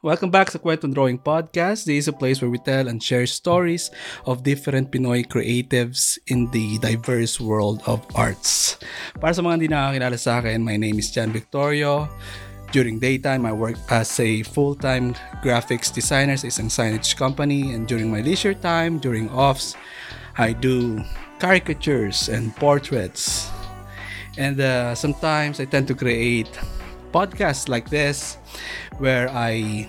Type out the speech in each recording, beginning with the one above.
Welcome back sa Kwentong Drawing Podcast. This is a place where we tell and share stories of different Pinoy creatives in the diverse world of arts. Para sa mga hindi nakakilala sa akin, my name is Jan Victorio. During daytime, I work as a full-time graphics designer sa isang signage company and during my leisure time, during offs, I do caricatures and portraits. And uh, sometimes I tend to create podcasts like this where I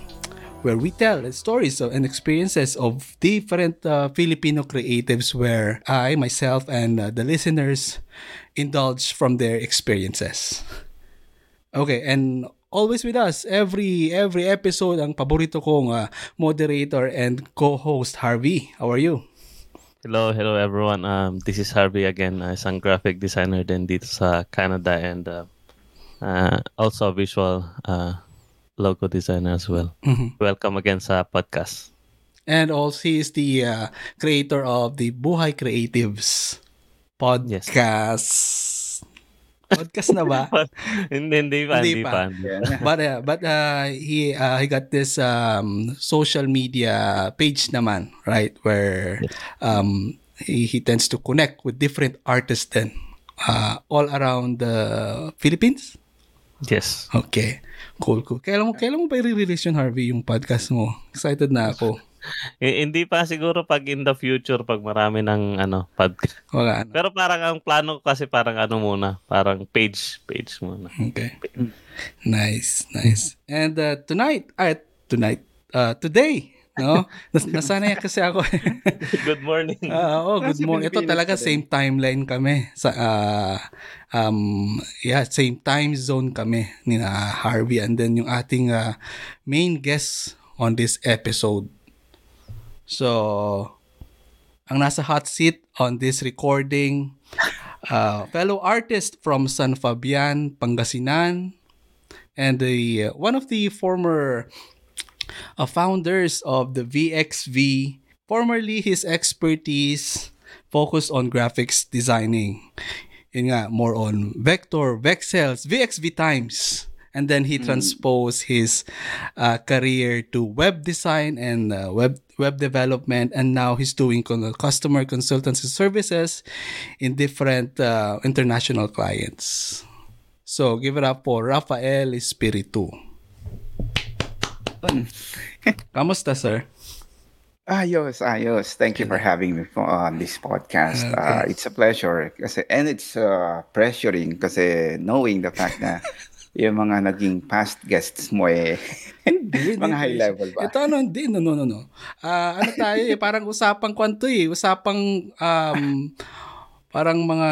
where we tell stories and experiences of different uh, Filipino creatives where I myself and uh, the listeners indulge from their experiences. Okay, and always with us every every episode ang paborito kong uh, moderator and co-host Harvey. How are you? Hello, hello everyone. Um, this is Harvey again, uh, isang graphic designer din dito sa Canada and uh, uh, also a visual uh, logo designer as well. Mhm. Welcome again sa podcast. And also he is the uh, creator of the Buhay Creatives podcast. Podcast na ba? hindi, hindi pa, Hindi hindi pa. pa. hindi pa. but uh, but uh, he uh, he got this um, social media page naman, right? Where um, he, he tends to connect with different artists then uh, all around the Philippines. Yes. Okay. Cool, cool. Kailan mo, kailan mo ba i-release yun, Harvey, yung podcast mo? Excited na ako. Eh, hindi pa siguro pag in the future, pag marami ng ano, podcast. Wala na. Pero parang ang plano ko kasi parang ano muna, parang page, page muna. Okay. Nice, nice. And uh, tonight, ay, tonight, uh, today, no? Nas- nasanay kasi ako. Good morning. Ah, oh, good morning. Ito talaga same timeline kami sa ah, um yeah, same time zone kami ni na Harvey and then yung ating ah, main guest on this episode. So, ang nasa hot seat on this recording uh, fellow artist from San Fabian, Pangasinan and the uh, one of the former uh, founders of the VXV. Formerly, his expertise focused on graphics designing. Yun nga, more on vector, vexels, VXV times. And then he transposed his uh, career to web design and uh, web web development. And now he's doing customer consultancy services in different uh, international clients. So give it up for Rafael Espiritu. Kamusta, sir? Ayos, ayos. Thank you for having me on this podcast. Uh, it's a pleasure kasi and it's uh, pressuring kasi knowing the fact na yung mga naging past guests mo eh Hindi, mga high level ba? Ito ano, hindi, no, no, no, no. Ah, ano tayo eh, parang usapang kwanto eh, usapang um, parang mga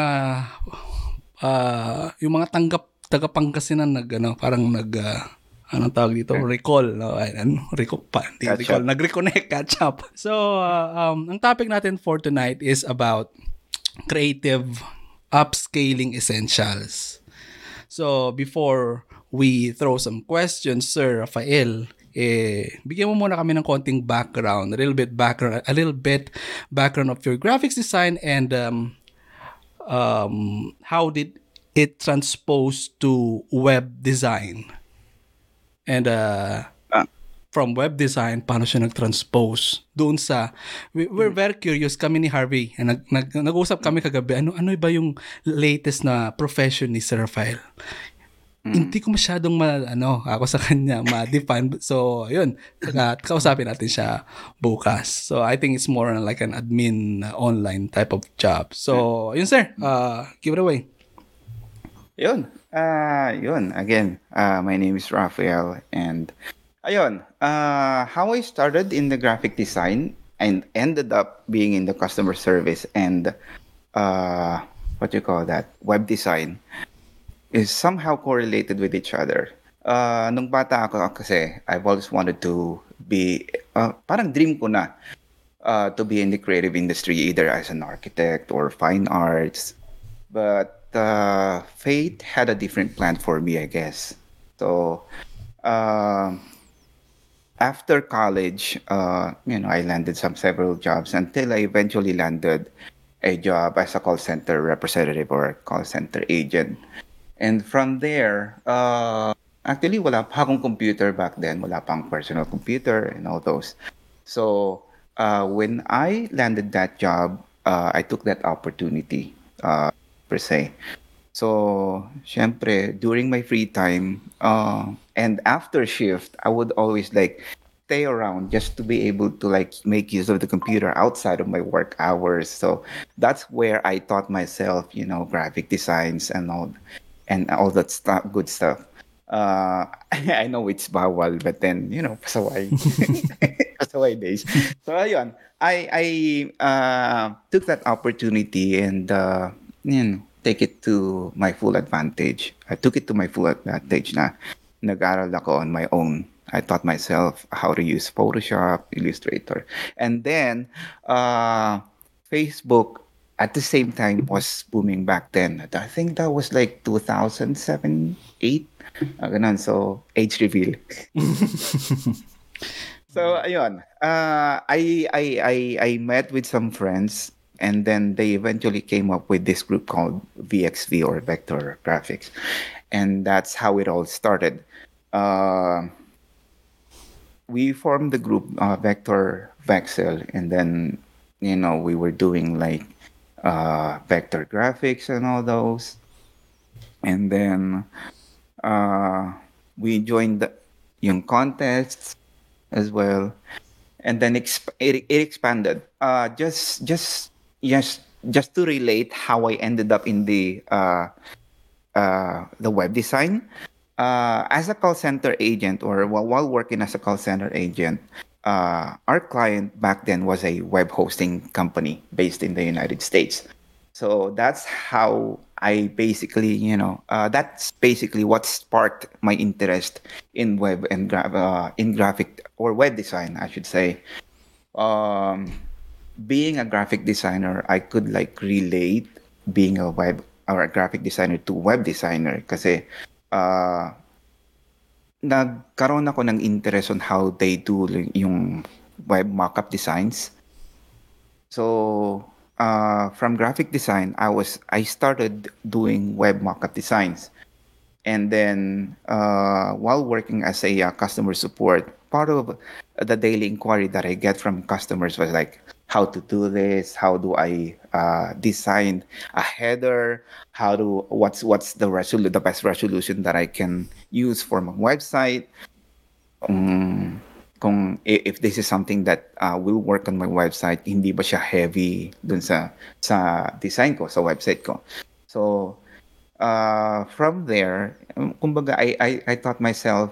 ah, yung mga tanggap tagapangkasinan nag ano, parang nag ah, anong tawag dito? Recall. No? Ay, ano? Recall pa. Hindi Catch recall. up. Nag-reconnect. Catch up. So, ah, um, ang topic natin for tonight is about creative upscaling essentials. So, before we throw some questions, Sir Rafael, eh, bigyan mo muna kami ng konting background, a little bit background, a little bit background of your graphics design and um, um, how did it transpose to web design? And uh, Ah. from web design, paano siya nag-transpose doon sa, we, we're very curious kami ni Harvey, and nag, nag, nag-usap kami kagabi, ano, ano ba yung latest na profession ni Sir Rafael? Hindi ko masyadong ma, ano, ako sa kanya ma-define. So, yun, at kausapin natin siya bukas. So, I think it's more on like an admin uh, online type of job. So, yun sir, uh, give it away. Yun. Ah, yun. Again, uh, my name is Rafael and ayun, uh, how I started in the graphic design and ended up being in the customer service and uh, what you call that? Web design is somehow correlated with each other. Uh, nung bata ako kasi, I've always wanted to be, uh, parang dream ko na uh, to be in the creative industry either as an architect or fine arts. But uh, fate had a different plan for me, I guess. So, uh, after college, uh, you know, I landed some several jobs until I eventually landed a job as a call center representative or a call center agent. And from there, uh, actually wala pa akong computer back then. Wala pang personal computer and all those. So, uh, when I landed that job, uh, I took that opportunity uh, per se. So, syempre, during my free time uh, and after shift, I would always like stay around just to be able to like make use of the computer outside of my work hours. So that's where I taught myself, you know, graphic designs and all and all that stuff, good stuff. Uh, I know it's bawal, but then, you know, pasaway. pasaway days. So, ayun, I, I uh, took that opportunity and, uh, you know, take it to my full advantage. I took it to my full advantage na nag-aral ako on my own I taught myself how to use Photoshop, Illustrator. And then uh, Facebook at the same time was booming back then. I think that was like 2007, 8. Uh, ganun. So, age reveal. so, ayun. Uh, I, I, I, I met with some friends and then they eventually came up with this group called VXV or Vector Graphics. And that's how it all started. Uh, we formed the group uh, Vector Vexel, and then you know we were doing like uh, vector graphics and all those, and then uh, we joined the young contests as well, and then exp- it, it expanded. Uh, just just just just to relate how I ended up in the uh, uh, the web design uh, as a call center agent or while, while working as a call center agent, uh, our client back then was a web hosting company based in the United States. So that's how I basically, you know, uh, that's basically what sparked my interest in web and gra- uh, in graphic or web design, I should say. Um, being a graphic designer, I could like relate being a web or a graphic designer to web designer kasi uh, nagkaroon ako ng interest on how they do yung web mockup designs. So, uh, from graphic design, I was I started doing web mockup designs. And then, uh, while working as a uh, customer support, part of the daily inquiry that I get from customers was like, how to do this how do i uh, design a header how do what's what's the resolu- the best resolution that i can use for my website. Um, kung if this is something that uh, will work on my website hindi ba siya heavy dun sa sa design ko sa website ko. So uh, from there um, kumbaga I, I I taught myself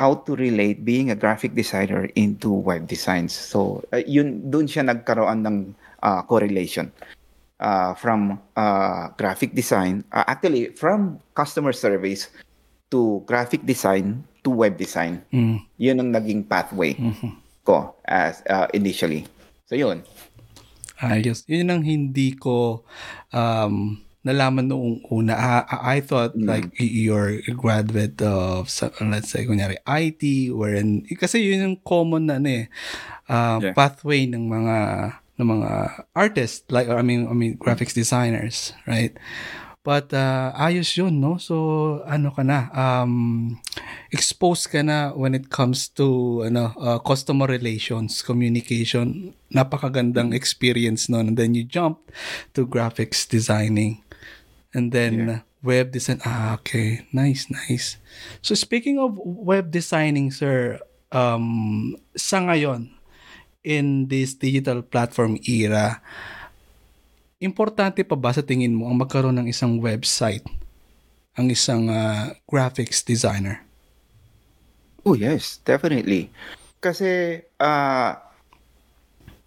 how to relate being a graphic designer into web designs. So, uh, yun doon siya nagkaroon ng uh, correlation uh, from uh, graphic design, uh, actually from customer surveys to graphic design to web design. Mm. Yun ang naging pathway mm-hmm. ko as uh, initially. So, yun. Ayos. Yun ang hindi ko um, nalaman noong una, I, I thought mm. like you're a graduate of, let's say, kunyari, IT, wherein, kasi yun yung common na, ano eh, uh, yeah. pathway ng mga, ng mga artists, like, I mean, I mean, graphics designers, right? But uh, ayos yun, no? So, ano ka na, um, exposed ka na when it comes to ano, uh, customer relations, communication. Napakagandang experience noon. And then you jump to graphics designing. And then yeah. web design. Ah, okay. Nice, nice. So speaking of web designing, sir, um, sa ngayon, in this digital platform era, importante pa ba sa tingin mo ang magkaroon ng isang website, ang isang uh, graphics designer? Oh yes, definitely. Kasi uh,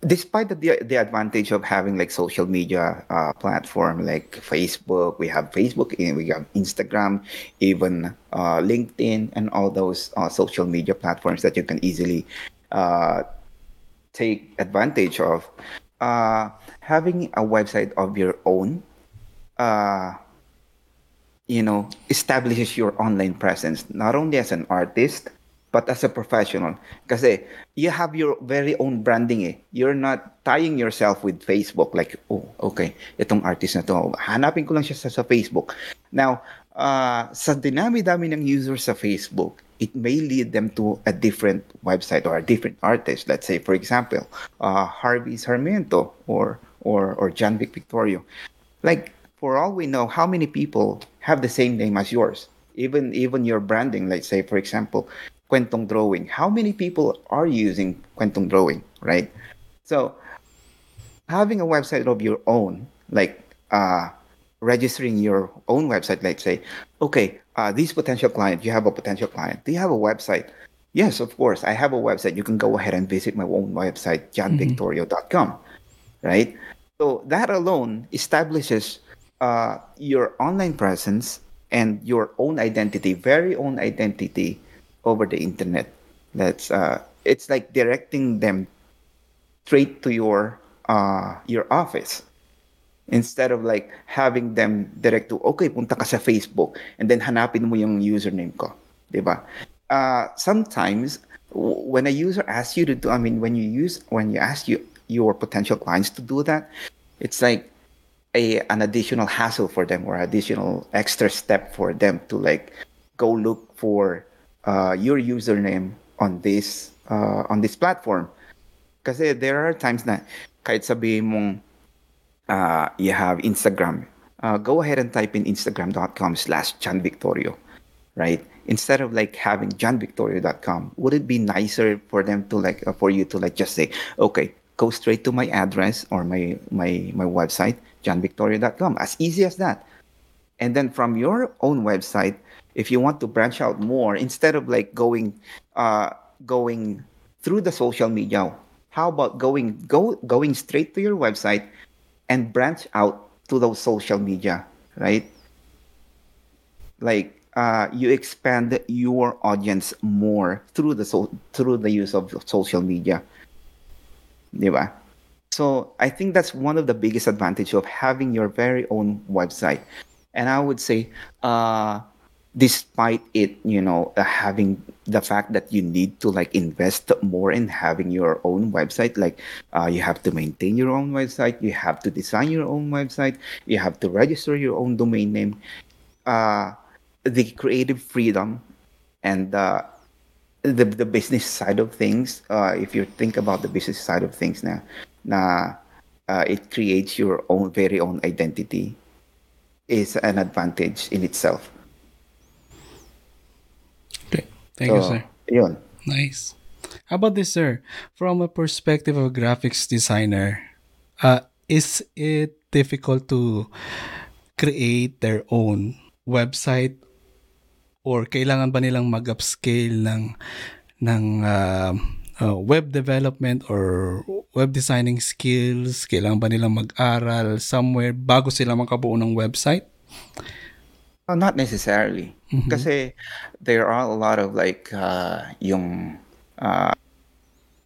despite the the advantage of having like social media uh, platform like Facebook, we have Facebook, we have Instagram, even uh, LinkedIn, and all those uh, social media platforms that you can easily uh, take advantage of. Uh, having a website of your own, uh, you know, establishes your online presence not only as an artist but as a professional. Kasi you have your very own branding eh. You're not tying yourself with Facebook like, oh, okay, itong artist na to, hanapin ko lang siya sa, sa Facebook. Now, uh, sa dinami-dami ng users sa Facebook, it may lead them to a different website or a different artist. Let's say, for example, uh, Harvey Sarmiento or or or John Vic Victorio. Like, for all we know, how many people have the same name as yours? Even even your branding, let's say, for example, Kwentong Drawing. How many people are using Kwentong Drawing, right? So, having a website of your own, like uh, registering your own website, let's say, okay, uh, this potential client, you have a potential client. Do you have a website? Yes, of course. I have a website. You can go ahead and visit my own website, johnvictorio.com, right? So that alone establishes uh, your online presence and your own identity, very own identity over the internet. That's uh, it's like directing them straight to your uh, your office instead of like having them direct to okay punta ka sa Facebook and then hanapin mo yung username ko, 'di ba? Uh, sometimes when a user asks you to do, I mean, when you use when you ask you your potential clients to do that, it's like a an additional hassle for them or additional extra step for them to like go look for uh, your username on this uh, on this platform. Kasi there are times na kahit sabihin mong uh, you have Instagram, uh, go ahead and type in instagram.com slash John Victorio, right? Instead of like having johnvictorio.com, would it be nicer for them to like, uh, for you to like just say, okay, go straight to my address or my, my, my website, johnvictorio.com, as easy as that. And then from your own website, if you want to branch out more, instead of like going, uh, going through the social media, how about going go going straight to your website and branch out to those social media, right? Like uh, you expand your audience more through the so, through the use of social media. Diba? So I think that's one of the biggest advantage of having your very own website. And I would say, uh, despite it, you know, uh, having the fact that you need to like invest more in having your own website, like uh, you have to maintain your own website, you have to design your own website, you have to register your own domain name. Uh, the creative freedom and uh, the the business side of things. Uh, if you think about the business side of things, now, na uh, it creates your own very own identity, is an advantage in itself. Thank you, So, sir. yun. Nice. How about this, sir? From a perspective of a graphics designer, uh, is it difficult to create their own website or kailangan ba nilang mag-upscale ng ng uh, uh, web development or web designing skills? Kailangan ba nilang mag-aral somewhere bago sila makabuo ng website? Uh, not necessarily. Kasi there are a lot of like uh, yung uh,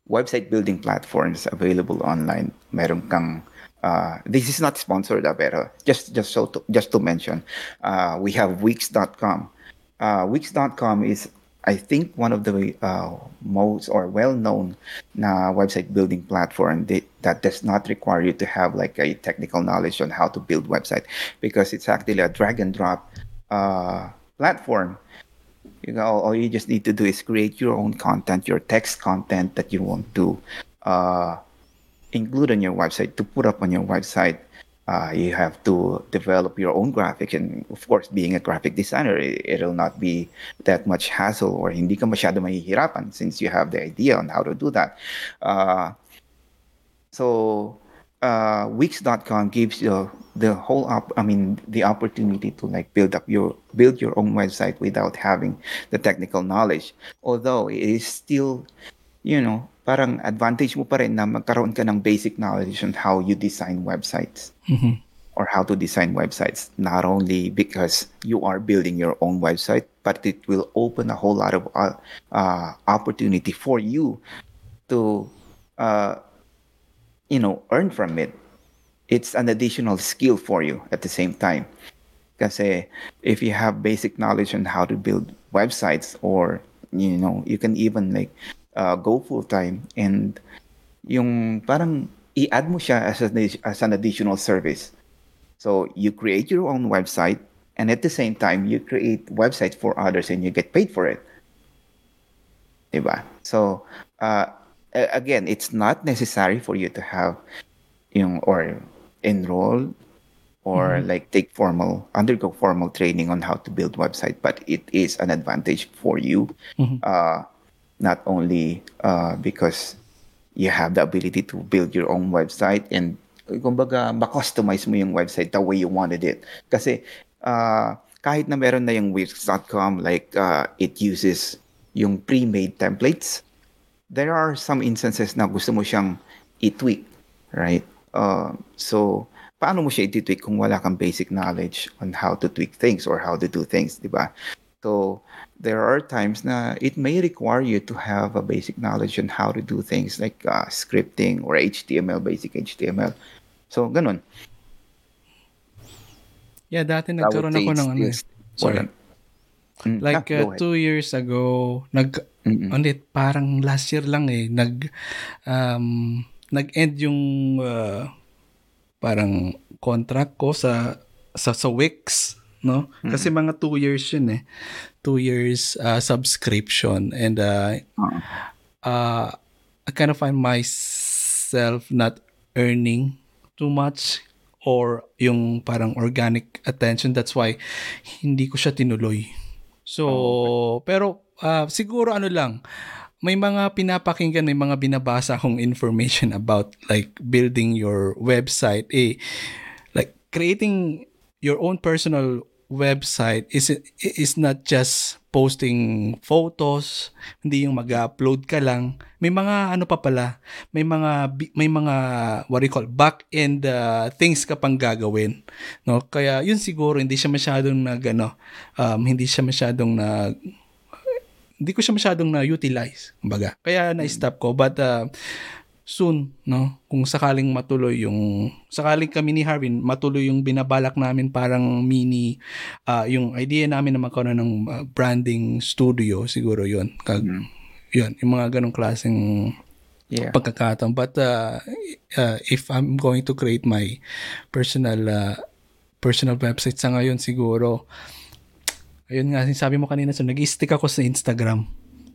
website building platforms available online. Meron kang uh, this is not sponsored ah, pero just just so to, just to mention, uh, we have Wix.com. Uh, Wix.com is I think one of the uh, most or well-known na website building platform that, that does not require you to have like a technical knowledge on how to build website because it's actually a drag and drop uh, platform. You know, all you just need to do is create your own content, your text content that you want to uh, include on your website, to put up on your website. Uh, you have to develop your own graphics, and of course, being a graphic designer, it, it'll not be that much hassle or hindi ka masyado mahihirapan since you have the idea on how to do that. Uh, so uh, Wix.com gives you the whole op- I mean the opportunity to like build up your build your own website without having the technical knowledge. Although it is still, you know, parang advantage mo pa rin na magkaroon ka ng basic knowledge on how you design websites or how to design websites. Not only because you are building your own website, but it will open a whole lot of uh, opportunity for you to uh, you know earn from it it's an additional skill for you at the same time kasi if you have basic knowledge on how to build websites or you know you can even like uh, go full time and yung parang i-add mo siya as, a, as an additional service. So you create your own website and at the same time you create websites for others and you get paid for it. Diba? So uh, again, it's not necessary for you to have yung or enroll or mm-hmm. like take formal undergo formal training on how to build website but it is an advantage for you mm-hmm. uh, not only uh, because you have the ability to build your own website and kumbaga ma-customize mo yung website the way you wanted it kasi uh, kahit na meron na yung Wix.com like uh, it uses yung pre-made templates there are some instances na gusto mo siyang i-tweak right uh, so paano mo siya i-tweak kung wala kang basic knowledge on how to tweak things or how to do things, di ba? So, there are times na it may require you to have a basic knowledge on how to do things like uh, scripting or HTML, basic HTML. So, ganun. Yeah, dati nagkaroon ako ng ano eh. Sorry. Mm, like ah, uh, two years ago, nag mm ulit parang last year lang eh, nag um, nag-end yung uh, parang contract ko sa sa sa Wix no mm-hmm. kasi mga 2 years yun eh 2 years uh, subscription and uh, uh-huh. uh I kind of find myself not earning too much or yung parang organic attention that's why hindi ko siya tinuloy so oh, okay. pero uh, siguro ano lang may mga pinapakinggan, may mga binabasa akong information about like building your website. Eh, like creating your own personal website is is not just posting photos, hindi yung mag-upload ka lang. May mga ano pa pala, may mga may mga what you call back end uh, things ka pang gagawin, no? Kaya yun siguro hindi siya masyadong nag ano, um, hindi siya masyadong nag hindi ko siya masyadong na-utilize, kumbaga. Kaya na-stop ko. But uh, soon, no, kung sakaling matuloy yung, sakaling kami ni Harvin, matuloy yung binabalak namin parang mini, uh, yung idea namin na magkaroon ng uh, branding studio, siguro yun. Kag, mm. Yun, yung mga ganong klaseng yeah. pagkakataon. But uh, uh, if I'm going to create my personal uh, personal website sa ngayon siguro, ayun nga, sabi mo kanina, so nag-stick ako sa Instagram.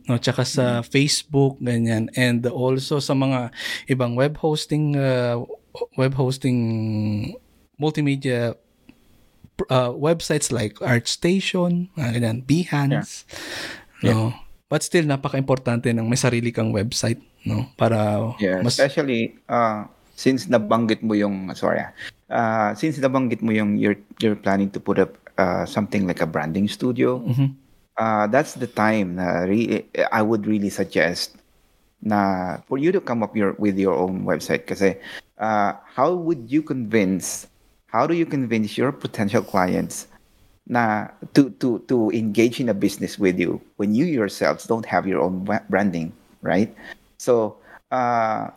No, tsaka sa Facebook, ganyan. And also sa mga ibang web hosting, uh, web hosting multimedia uh, websites like ArtStation, uh, ganyan, Behance. Yeah. No? Yeah. But still, napaka-importante ng may sarili kang website, no? Para yeah, mas... especially uh, since nabanggit mo yung sorry, uh, since nabanggit mo yung you're you're planning to put up uh, something like a branding studio, mm-hmm. uh, that's the time na re- I would really suggest na for you to come up your with your own website. Kasi uh, how would you convince how do you convince your potential clients na to to to engage in a business with you when you yourselves don't have your own branding right? So uh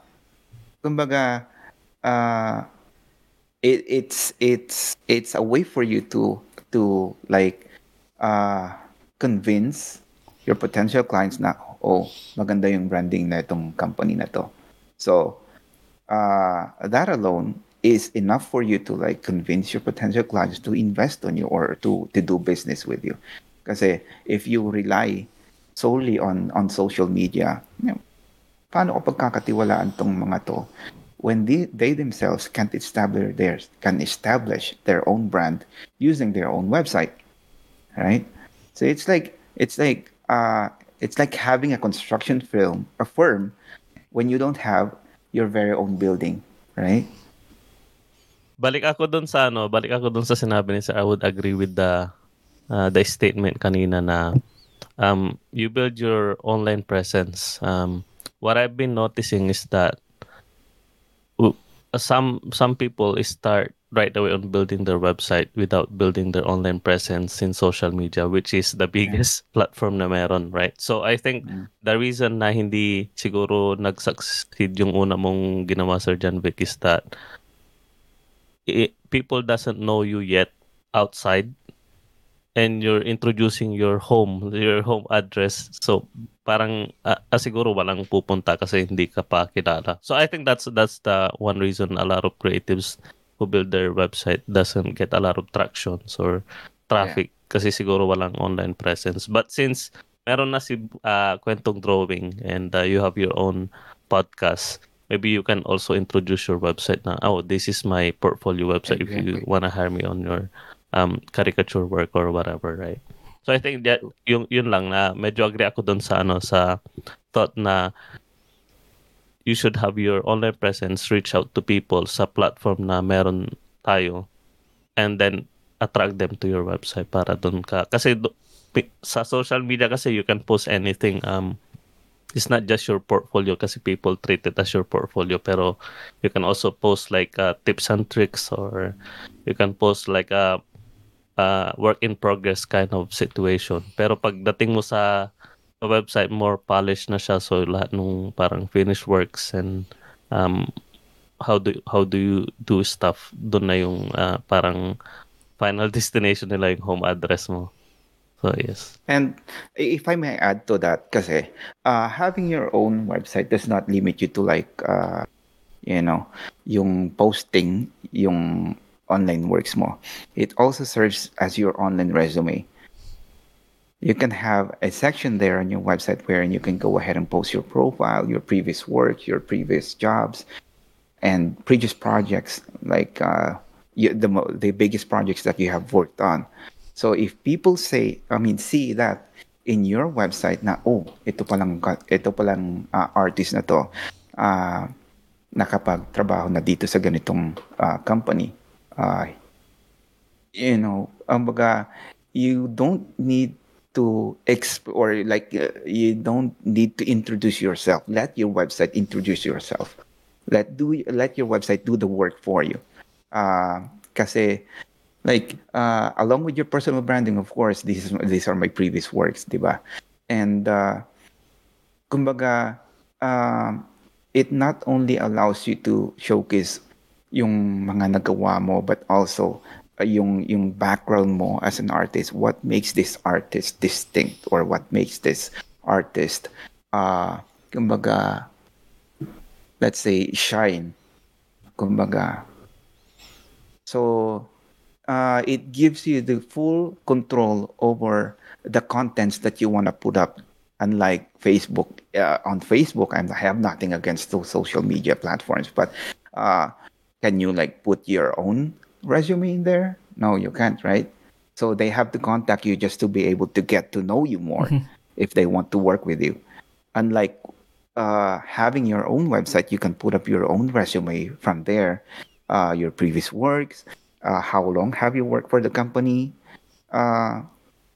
kumbaga uh it, it's it's it's a way for you to to like uh, convince your potential clients na oh maganda yung branding na itong company na to. So uh, that alone is enough for you to like convince your potential clients to invest on you or to to do business with you. Kasi if you rely solely on on social media you know, paano ko pagkakatiwalaan tong mga to when they, they themselves can't establish can establish their own brand using their own website right? So it's like it's like uh it's like having a construction firm, a firm when you don't have your very own building right? Balik ako dun sa ano balik ako dun sa sinabi ni sir I would agree with the uh, the statement kanina na um you build your online presence. Um what I've been noticing is that Uh, some some people start right away on building their website without building their online presence in social media which is the biggest yeah. platform na meron right so i think yeah. the reason na hindi siguro nag-succeed yung una mong ginawa Sir John Vic is that it, people doesn't know you yet outside and you're introducing your home, your home address. So parang uh, siguro walang pupunta kasi hindi ka pa kilala. So I think that's that's the one reason a lot of creatives who build their website doesn't get a lot of tractions or traffic yeah. kasi siguro walang online presence. But since meron na si uh, kwentong drawing and uh, you have your own podcast, maybe you can also introduce your website na, oh, this is my portfolio website exactly. if you want to hire me on your um, caricature work or whatever, right? So I think that yung yun lang na medyo agree ako doon sa ano sa thought na you should have your online presence reach out to people sa platform na meron tayo and then attract them to your website para doon ka kasi do, sa social media kasi you can post anything um it's not just your portfolio kasi people treat it as your portfolio pero you can also post like uh, tips and tricks or you can post like a uh, uh, work in progress kind of situation. Pero pagdating mo sa website, more polished na siya. So lahat nung parang finished works and um, how do how do you do stuff doon na yung uh, parang final destination nila yung home address mo. So yes. And if I may add to that, kasi uh, having your own website does not limit you to like uh, you know, yung posting, yung online works mo. It also serves as your online resume. You can have a section there on your website wherein you can go ahead and post your profile, your previous work, your previous jobs, and previous projects, like uh, the the biggest projects that you have worked on. So if people say, I mean, see that in your website na, oh, ito palang, ito palang uh, artist na to, uh, nakapagtrabaho na dito sa ganitong uh, company uh, you know, ambaga, you don't need to exp or like uh, you don't need to introduce yourself. Let your website introduce yourself. Let do let your website do the work for you. Uh, kasi like uh, along with your personal branding, of course, these these are my previous works, diba? And uh, kumbaga, uh, it not only allows you to showcase yung mga nagawa mo but also uh, yung yung background mo as an artist what makes this artist distinct or what makes this artist uh kumbaga let's say shine kumbaga. So uh, it gives you the full control over the contents that you want to put up. Unlike facebook uh, on facebook i have nothing against those social media platforms but uh, can you like put your own resume in there? No, you can't, right? So they have to contact you just to be able to get to know you more mm-hmm. if they want to work with you. Unlike uh, having your own website, you can put up your own resume from there, uh, your previous works, uh, how long have you worked for the company. Uh,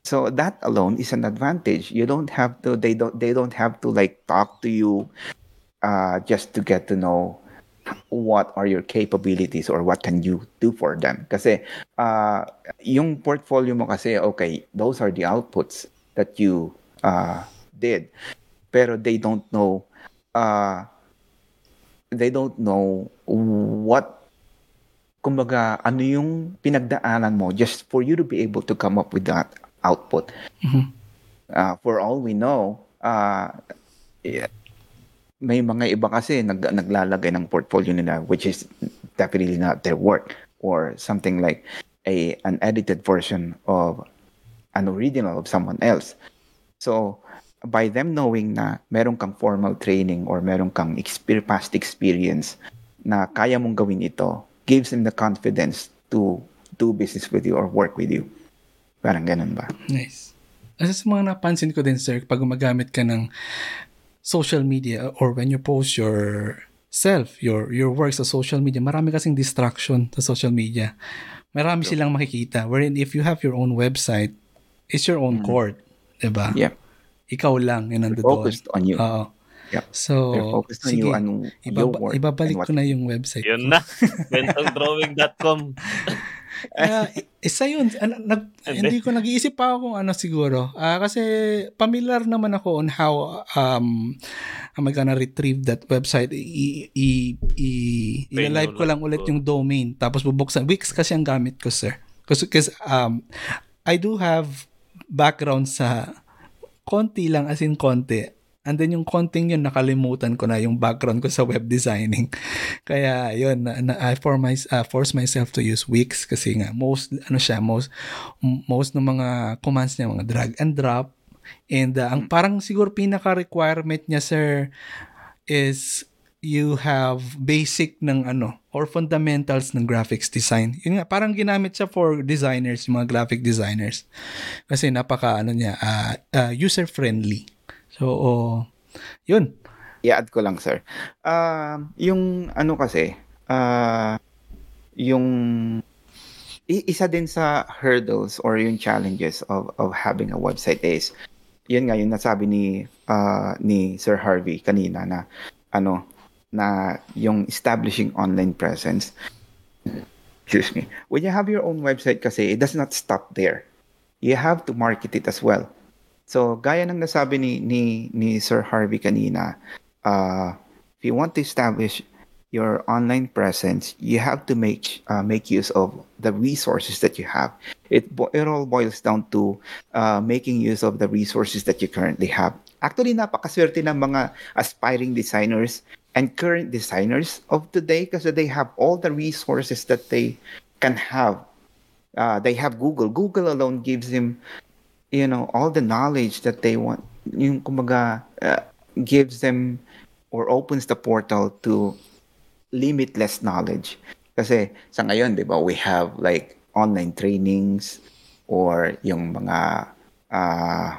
so that alone is an advantage. You don't have to. They don't. They don't have to like talk to you uh, just to get to know what are your capabilities or what can you do for them. Kasi uh, yung portfolio mo kasi, okay, those are the outputs that you uh, did. Pero they don't know, uh, they don't know what, kumbaga, ano yung pinagdaanan mo just for you to be able to come up with that output. Mm-hmm. Uh, for all we know, uh, may mga iba kasi nag, naglalagay ng portfolio nila which is definitely not their work or something like a an edited version of an original of someone else. So by them knowing na meron kang formal training or meron kang exper- past experience na kaya mong gawin ito gives them the confidence to do business with you or work with you. Parang ganun ba? Nice. Asa sa mga napansin ko din, sir, pag gumagamit ka ng social media or when you post your self, your your work sa social media, marami kasing distraction sa social media. Marami sure. silang makikita. Wherein if you have your own website, it's your own mm. court. Diba? Yeah. Ikaw lang yun nandun. Focused on you. Oo. Yep. So, They're focused on sige, you and ibaba- your work ibabalik ko na yung website. Yun na. Bentongdrawing.com uh, isa yun. Nag, hindi ko nag-iisip pa ako kung ano siguro. Uh, kasi familiar naman ako on how um, am I gonna retrieve that website. I, i, i, i-live ko lang ulit yung domain. Tapos bubuksan. Wix kasi ang gamit ko, sir. Kasi um, I do have background sa konti lang as in konti. And then yung konting yun, nakalimutan ko na yung background ko sa web designing. Kaya yun, na, na, I for my, uh, force myself to use Wix kasi nga most, ano siya, most, most ng mga commands niya, mga drag and drop. And uh, ang parang siguro pinaka-requirement niya, sir, is you have basic ng ano or fundamentals ng graphics design. Yun nga, parang ginamit siya for designers, mga graphic designers. Kasi napaka ano niya, uh, uh, user friendly. So, oh, yun. I-add ko lang, sir. Uh, yung ano kasi, uh, yung isa din sa hurdles or yung challenges of of having a website is yun nga yung nasabi ni uh, ni Sir Harvey kanina na ano na yung establishing online presence. Excuse me. When you have your own website kasi, it does not stop there. You have to market it as well. So, gaya ng nasabi ni, ni, ni Sir Harvey kanina, uh, if you want to establish your online presence, you have to make uh, make use of the resources that you have. It it all boils down to uh, making use of the resources that you currently have. Actually, napakaswerte ng mga aspiring designers and current designers of today because they have all the resources that they can have. Uh, they have Google. Google alone gives them, you know, all the knowledge that they want. Yung kumaga, uh, gives them or opens the portal to limitless knowledge. Kasi sa ngayon, di ba, we have like online trainings or yung mga uh,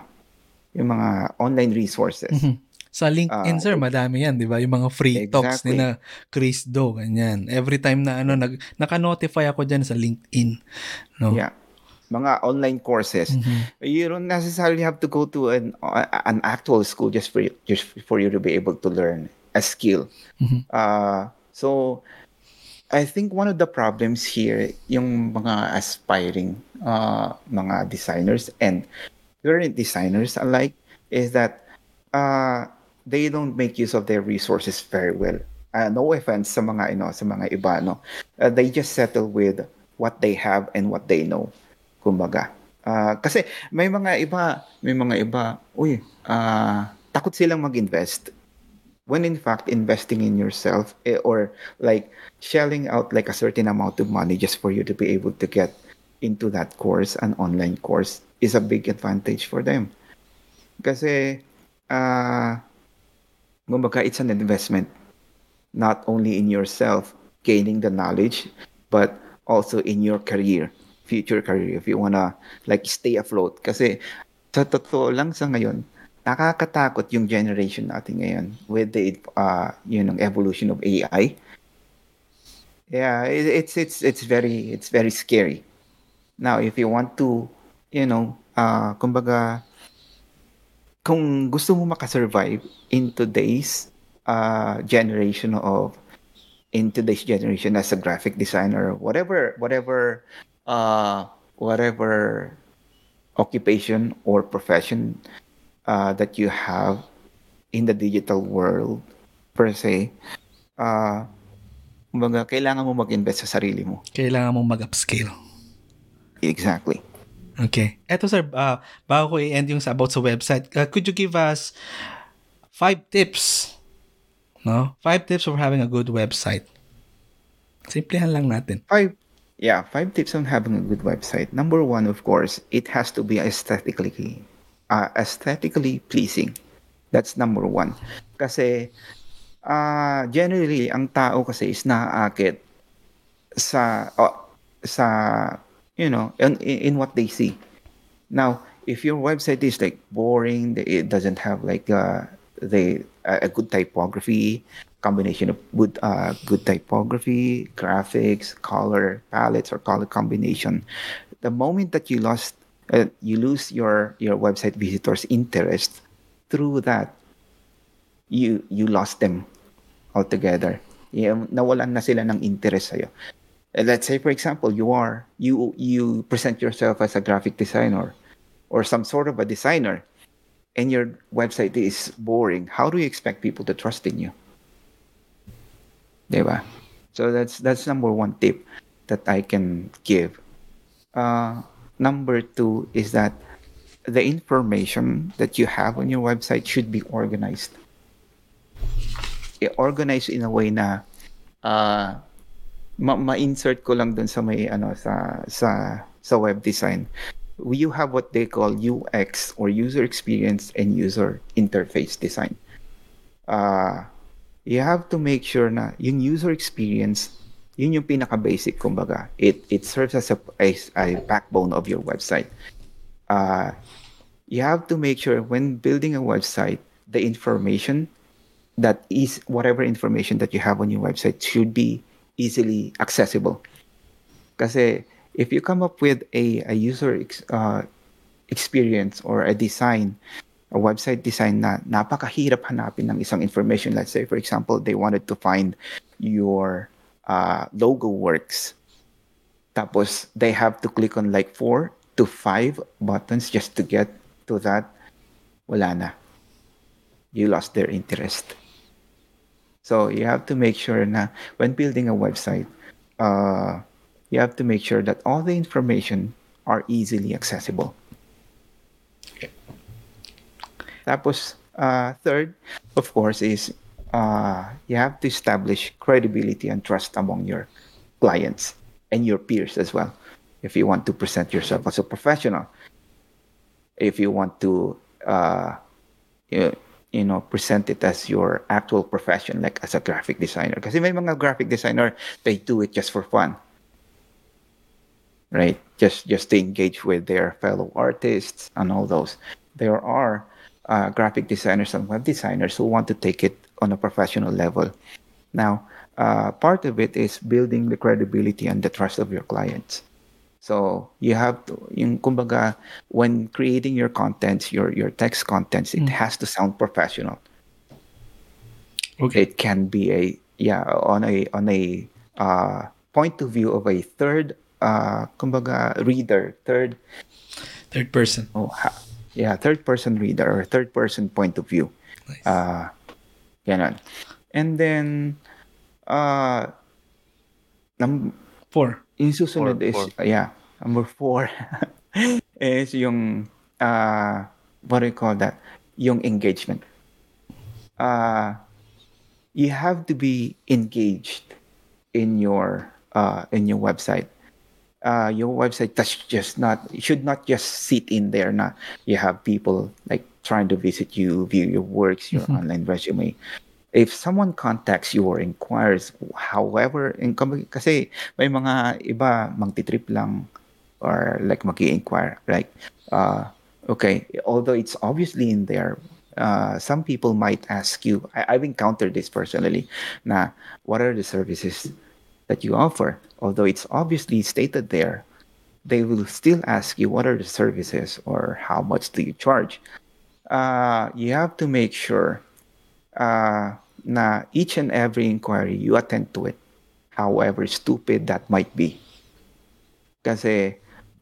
yung mga online resources. Mm-hmm sa LinkedIn, uh, sir, madami yan, di ba? Yung mga free exactly. talks ni na Chris Do, ganyan. Every time na ano, nag, naka-notify ako dyan sa LinkedIn. No? Yeah. Mga online courses. Mm-hmm. You don't necessarily have to go to an an actual school just for you, just for you to be able to learn a skill. Mm-hmm. Uh, so, I think one of the problems here, yung mga aspiring uh, mga designers and current designers alike, is that uh, they don't make use of their resources very well. Uh, no offense sa mga ino sa mga iba no. Uh, they just settle with what they have and what they know. Kumbaga. Uh, kasi may mga iba, may mga iba, uy, uh, takot silang mag-invest. When in fact, investing in yourself eh, or like shelling out like a certain amount of money just for you to be able to get into that course, an online course, is a big advantage for them. Kasi, uh, Kumbaga, it's an investment not only in yourself gaining the knowledge, but also in your career, future career, if you wanna like stay afloat. Kasi sa totoo lang sa ngayon, nakakatakot yung generation natin ngayon with the uh, you know, evolution of AI. Yeah, it, it's it's it's very it's very scary. Now, if you want to, you know, uh, kumbaga, kung gusto mo makasurvive in today's uh, generation of in today's generation as a graphic designer whatever whatever uh, whatever occupation or profession uh, that you have in the digital world per se uh, kumbaga, kailangan mo mag-invest sa sarili mo. Kailangan mo mag-upscale. Exactly. Okay. Eto sir, uh, bago ko i-end yung sa about sa website, uh, could you give us five tips? No? Five tips for having a good website. Simplihan lang natin. Five Yeah, five tips on having a good website. Number one, of course, it has to be aesthetically uh, aesthetically pleasing. That's number one. Kasi uh, generally, ang tao kasi is naaakit sa sa you know, in, in what they see. Now, if your website is like boring, it doesn't have like uh, the a good typography, combination of good uh, good typography, graphics, color palettes, or color combination. The moment that you lost, uh, you lose your your website visitors' interest through that, you you lost them altogether. Yeah, nawalan na sila ng interest sa'yo. let's say for example you are you you present yourself as a graphic designer or some sort of a designer and your website is boring how do you expect people to trust in you so that's that's number one tip that i can give uh, number two is that the information that you have on your website should be organized. I-organize in a way na uh, ma- ma-insert ko lang dun sa may ano sa sa sa web design. You have what they call UX or user experience and user interface design. Uh, you have to make sure na yung user experience yun yung pinaka basic kumbaga. It it serves as a, a backbone of your website. Uh, you have to make sure when building a website the information that is whatever information that you have on your website should be easily accessible. Kasi if you come up with a, a user ex, uh, experience or a design a website design na napakahirap hanapin ng isang information let's say for example they wanted to find your uh, logo works. Tapos, they have to click on like four to five buttons just to get to that. Wala na. You lost their interest. So, you have to make sure na when building a website, uh, you have to make sure that all the information are easily accessible. Tapos, uh, third, of course, is uh, you have to establish credibility and trust among your clients and your peers as well. If you want to present yourself as a professional, if you want to, uh, you, you know, present it as your actual profession, like as a graphic designer. Because may mga graphic designer, they do it just for fun. Right? Just just to engage with their fellow artists and all those. There are uh, graphic designers and web designers who want to take it on a professional level. Now, uh, part of it is building the credibility and the trust of your clients. So you have to, yung kumbaga, when creating your contents, your your text contents, it mm. has to sound professional. Okay. It can be a yeah on a on a uh, point of view of a third uh, kumbaga reader, third third person. Oh, ha, yeah, third person reader or third person point of view. Nice. Uh, Ganon. And then, uh, num- four. Yung susunod four, is, four. Uh, yeah, number four is yung, uh, what do you call that? Yung engagement. Uh, you have to be engaged in your uh, in your website. Uh, your website does just not should not just sit in there. Not you have people like trying to visit you, view your works, your mm-hmm. online resume. If someone contacts you or inquires, however, in, kasi may mga iba magti-trip lang or like magi-inquire, like, uh, okay, although it's obviously in there, uh, some people might ask you, I, I've encountered this personally, na what are the services that you offer? Although it's obviously stated there, they will still ask you what are the services or how much do you charge uh, you have to make sure uh, na each and every inquiry, you attend to it, however stupid that might be. Kasi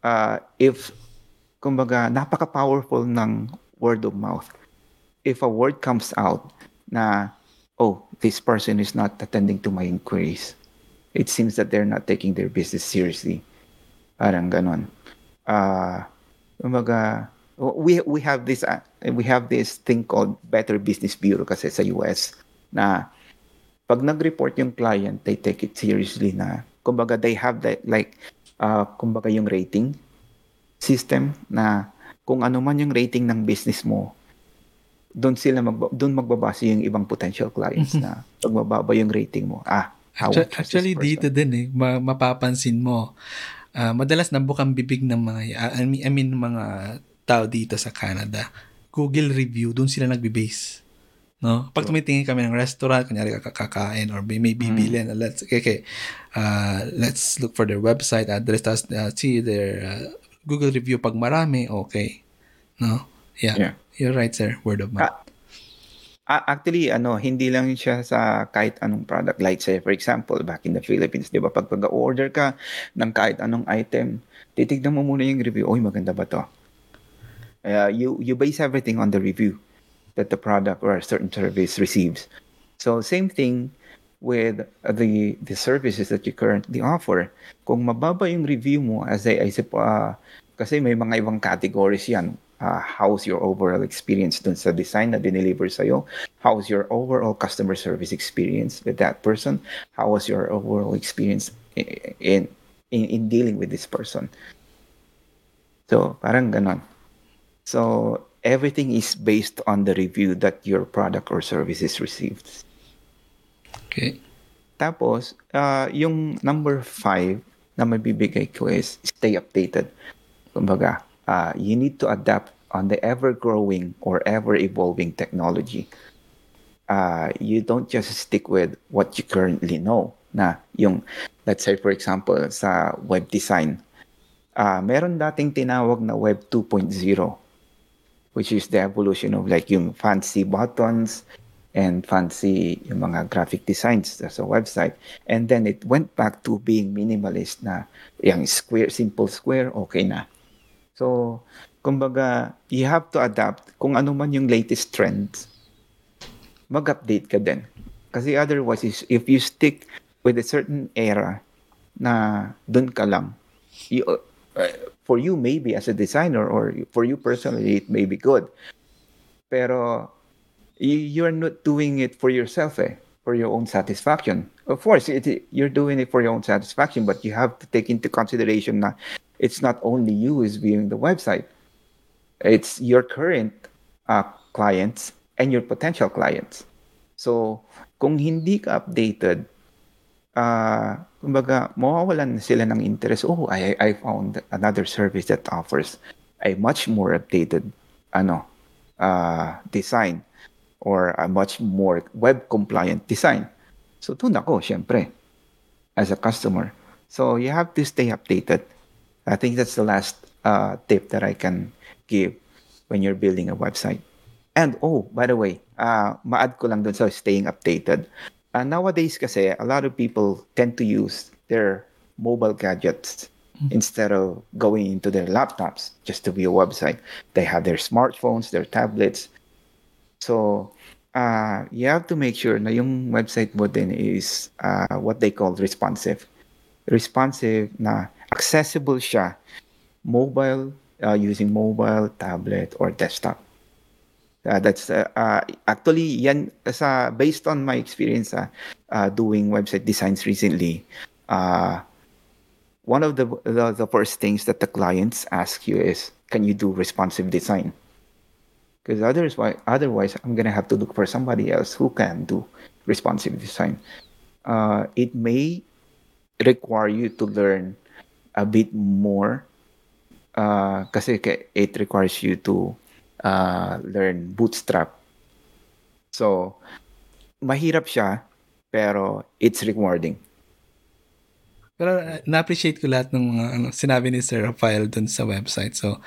uh, if, kumbaga, napaka-powerful ng word of mouth. If a word comes out na, oh, this person is not attending to my inquiries, it seems that they're not taking their business seriously. Parang ganon. Uh, kumbaga, we we have this uh, we have this thing called Better Business Bureau kasi sa US na pag nag-report yung client, they take it seriously na kumbaga they have that like uh, kumbaga yung rating system na kung ano man yung rating ng business mo doon sila mag doon magbabase yung ibang potential clients mm-hmm. na pag mababa yung rating mo ah actually, actually dito din eh ma- mapapansin mo uh, madalas nabukang bibig ng mga I mean, I mean mga tao dito sa Canada, Google review, doon sila nagbe-base. No? Pag tumitingin kami ng restaurant, kunyari kakakain or may, may bibili mm. let's okay, okay uh, let's look for their website address tapos uh, see their uh, Google review pag marami, okay. No? Yeah. yeah. You're right, sir. Word of mouth. Actually, ano, hindi lang siya sa kahit anong product. Like say, for example, back in the Philippines, di ba, pag pag-order ka ng kahit anong item, titignan mo muna yung review. Oy, maganda ba to? Uh, you you base everything on the review that the product or a certain service receives. So same thing with the the services that you currently offer. Kung mababa yung review mo as I, I uh, kasi may mga ibang categories yan. Uh, how's your overall experience dun sa design na dineliver sa'yo? How's your overall customer service experience with that person? How was your overall experience in in, in dealing with this person? So, parang ganon. So, everything is based on the review that your product or service is received. Okay. Tapos, uh, yung number five na mabibigay ko is stay updated. Kumbaga, uh, you need to adapt on the ever-growing or ever-evolving technology. Uh, you don't just stick with what you currently know. Na yung, let's say for example, sa web design, uh, meron dating tinawag na Web 2.0 which is the evolution of like yung fancy buttons and fancy yung mga graphic designs sa website. And then it went back to being minimalist na yung square, simple square, okay na. So, kumbaga, you have to adapt kung ano man yung latest trends. Mag-update ka din. Kasi otherwise, if you stick with a certain era na dun ka lang, you, uh, for you maybe as a designer or for you personally, it may be good. Pero you're not doing it for yourself, eh, for your own satisfaction. Of course, it, you're doing it for your own satisfaction, but you have to take into consideration that it's not only you who's viewing the website, it's your current uh, clients and your potential clients. So, kung hindi ka updated, uh, kumbaga, mawawalan sila ng interest. Oh, I, I found another service that offers a much more updated ano, uh, design or a much more web compliant design. So doon ako, syempre, as a customer. So you have to stay updated. I think that's the last uh, tip that I can give when you're building a website. And oh, by the way, uh, ma-add ko lang dun sa staying updated. Uh, nowadays kasi, a lot of people tend to use their mobile gadgets mm-hmm. instead of going into their laptops just to view a website. They have their smartphones, their tablets, So, uh, you have to make sure na yung website mo din is uh, what they call responsive. Responsive na accessible siya mobile, uh, using mobile, tablet, or desktop. Uh, that's uh, uh, actually yan sa based on my experience uh, uh, doing website designs recently. Uh, one of the, the the first things that the clients ask you is, can you do responsive design? because otherwise, otherwise I'm gonna have to look for somebody else who can do responsive design. Uh, it may require you to learn a bit more uh, kasi it requires you to uh, learn Bootstrap. So, mahirap siya, pero it's rewarding. Pero uh, na-appreciate ko lahat ng mga ano, sinabi ni Sir Rafael dun sa website. So,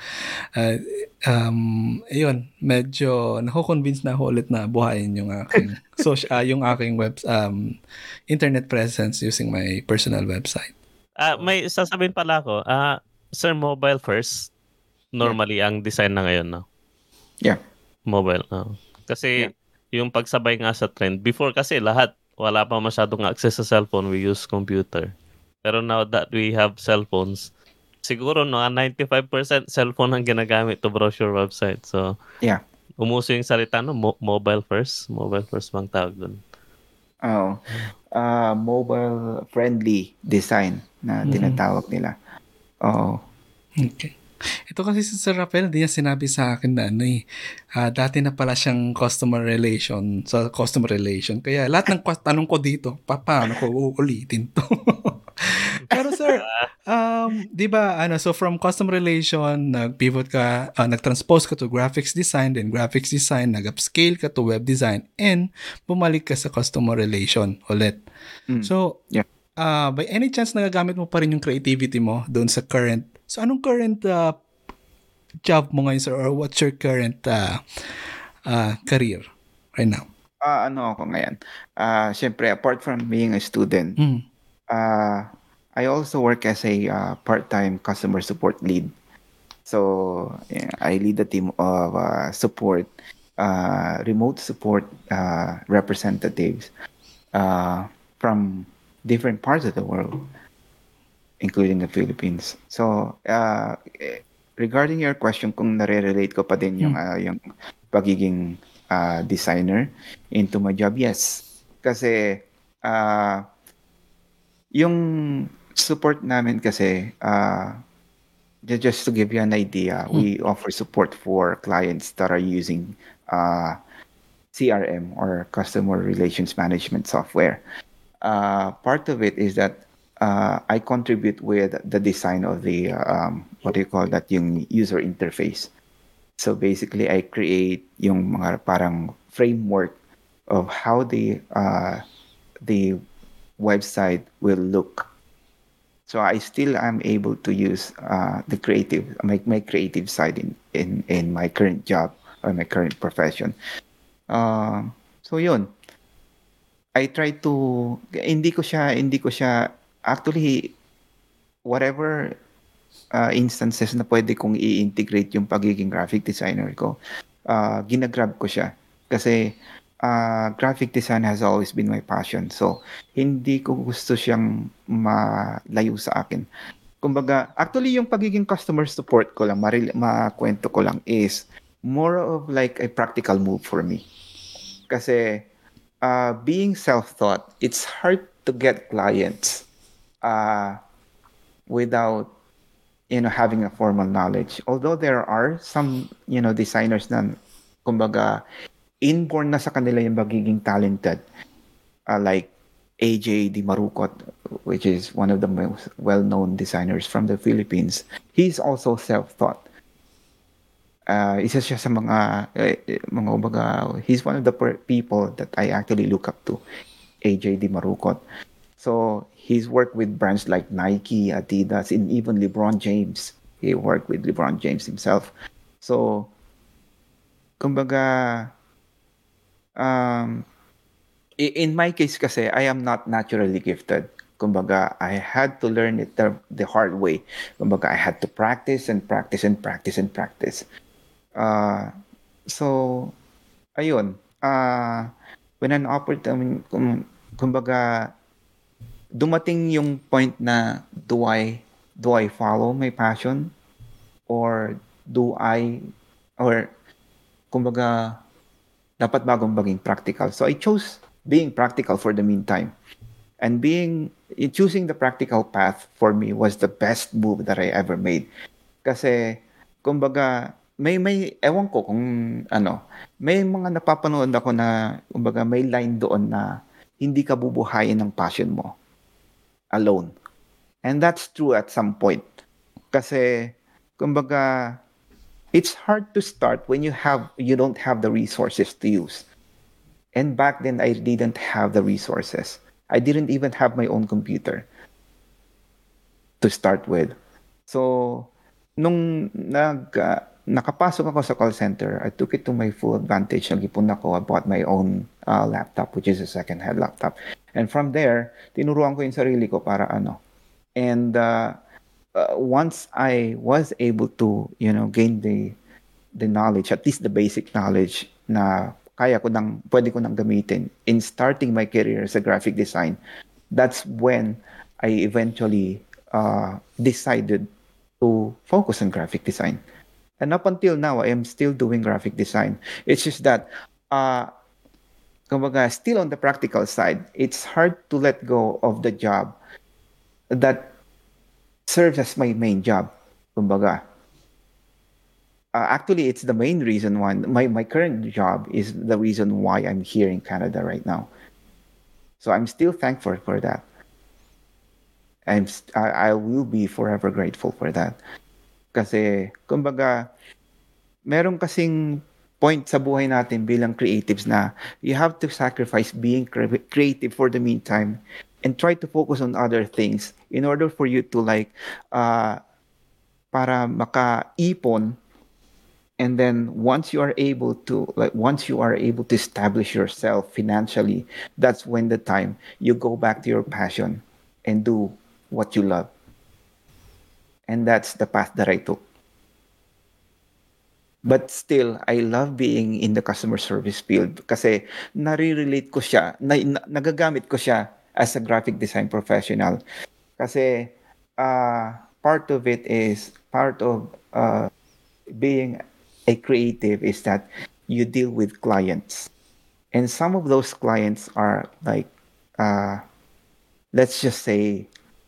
uh, um, ayun, medyo nako-convince na ako ulit na buhayin yung aking social, uh, yung aking web, um, internet presence using my personal website. Uh, may sasabihin pala ako, uh, Sir, mobile first, normally yeah. ang design na ngayon, no? Yeah. Mobile, no? Kasi yeah. yung pagsabay nga sa trend, before kasi lahat, wala pa masyadong access sa cellphone, we use computer. Pero now that we have cell phones, siguro no, 95% cellphone ang ginagamit to browse your website. So, yeah. Umuso yung salita no, Mo- mobile first. Mobile first bang tawag dun? Oh. Uh, mobile friendly design na mm-hmm. tinatawag nila. Oh. Okay. Ito kasi si Sir Rafael, niya sinabi sa akin na ano eh, uh, dati na pala siyang customer relation, sa customer relation. Kaya lahat ng tanong ko dito, pa, paano ko uulitin to? Pero sir, um, 'di ba ano so from customer relation nag-pivot ka, uh, nag-transpose ka to graphics design, then graphics design nag-upscale ka to web design and bumalik ka sa customer relation ulit. Mm. So, yeah. Uh, by any chance nagagamit mo pa rin yung creativity mo doon sa current So anong current uh, job mo ngayon sir or what's your current uh, uh, career right now? Uh, ano ako ngayon? Uh, Siyempre, apart from being a student, mm. Uh, I also work as a uh, part-time customer support lead. So, yeah, I lead a team of uh, support, uh, remote support uh, representatives uh, from different parts of the world, including the Philippines. So, uh, regarding your question kung nare-relate ko pa din yung, uh, yung pagiging uh, designer into my job, yes. Kasi, uh, yung support namin kasi, uh, just to give you an idea, hmm. we offer support for clients that are using uh, CRM or customer relations management software. Uh, part of it is that uh, I contribute with the design of the um, what do you call that yung user interface. So basically, I create yung mga parang framework of how the uh, the website will look. So I still am able to use uh, the creative, my, my creative side in, in, in my current job or my current profession. Uh, so yun. I try to hindi ko siya hindi ko siya actually whatever uh, instances na pwede kong i-integrate yung pagiging graphic designer ko, uh, ginagrab ko siya. Kasi uh, graphic design has always been my passion. So, hindi ko gusto siyang malayo sa akin. Kumbaga, actually yung pagiging customer support ko lang, maril, makwento ko lang is more of like a practical move for me. Kasi uh, being self-taught, it's hard to get clients uh, without you know having a formal knowledge. Although there are some you know designers na kumbaga inborn na sa kanila yung magiging talented. Uh, like AJ Di Marukot, which is one of the most well-known designers from the Philippines. He's also self-taught. Uh, isa siya sa mga, eh, mga umaga, he's one of the people that I actually look up to, AJ Di Marukot. So, he's worked with brands like Nike, Adidas, and even LeBron James. He worked with LeBron James himself. So, kumbaga, um, in my case kasi, I am not naturally gifted. Kumbaga, I had to learn it the, the hard way. Kumbaga, I had to practice and practice and practice and practice. Uh, so, ayun. Uh, when an opportunity, kum, kumbaga, dumating yung point na do I do I follow my passion or do I or kumbaga dapat bagong maging practical. So I chose being practical for the meantime. And being choosing the practical path for me was the best move that I ever made. Kasi kumbaga may may ewan ko kung ano, may mga napapanood ako na kumbaga may line doon na hindi ka bubuhayin ng passion mo alone. And that's true at some point. Kasi kumbaga it's hard to start when you have you don't have the resources to use. And back then i didn't have the resources. I didn't even have my own computer to start with. So nung nag uh, nakapasok ako sa call center i took it to my full advantage. Nag-ipon ako. I bought my own uh, laptop which is a second hand laptop. And from there tinuruan ko yung sarili ko para ano. And uh, uh, once I was able to, you know, gain the the knowledge, at least the basic knowledge na kaya ko nang pwede ko nang gamitin in starting my career as a graphic design, that's when I eventually uh, decided to focus on graphic design. And up until now, I am still doing graphic design. It's just that, uh, kumbaga, still on the practical side, it's hard to let go of the job that serves as my main job. Kumbaga. Uh, actually, it's the main reason why my, my current job is the reason why I'm here in Canada right now. So I'm still thankful for that. I'm, I, I will be forever grateful for that. Kasi, kumbaga, meron kasing point sa buhay natin bilang creatives na you have to sacrifice being creative for the meantime and try to focus on other things in order for you to like uh, para makaipon. And then once you are able to like once you are able to establish yourself financially that's when the time you go back to your passion and do what you love. And that's the path that i took. But still i love being in the customer service field kasi nare-relate ko siya na, na, nagagamit ko siya as a graphic design professional. Kasi uh, part of it is part of uh, being a creative is that you deal with clients. And some of those clients are like, uh, let's just say,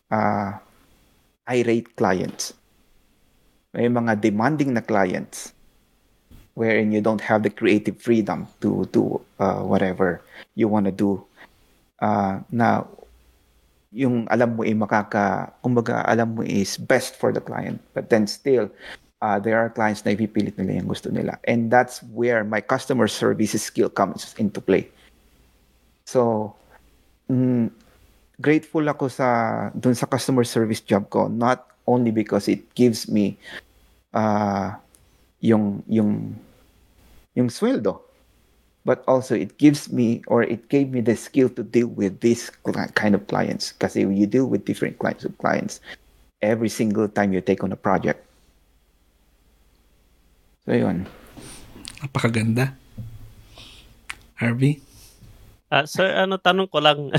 uh, irate clients. May mga demanding na clients wherein you don't have the creative freedom to do uh, whatever you want to do. Uh, na yung alam mo ay makaka, kumbaga alam mo is best for the client. But then still, uh, there are clients na ipipilit nila yung gusto nila. And that's where my customer service skill comes into play. So, mm, grateful ako sa dun sa customer service job ko not only because it gives me uh, yung yung yung sweldo but also it gives me or it gave me the skill to deal with this kind of clients. Kasi you deal with different kinds of clients every single time you take on a project. So yun. Napakaganda. Harvey Uh, sir, ano tanong ko lang.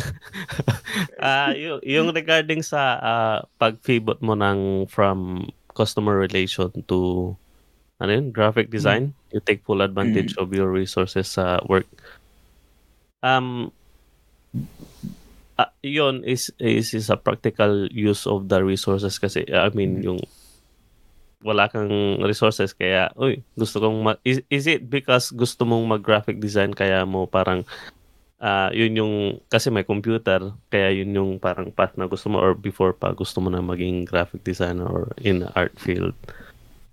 Uh, yung, yung regarding sa uh, pag-pivot mo ng from customer relation to ano yun, graphic design, mm. you take full advantage mm. of your resources sa work. Um uh, yun is, is is a practical use of the resources kasi I mean mm. yung wala kang resources kaya uy gusto kong ma- is, is it because gusto mong mag graphic design kaya mo parang uh, yun yung kasi may computer kaya yun yung parang path na gusto mo or before pa gusto mo na maging graphic designer or in art field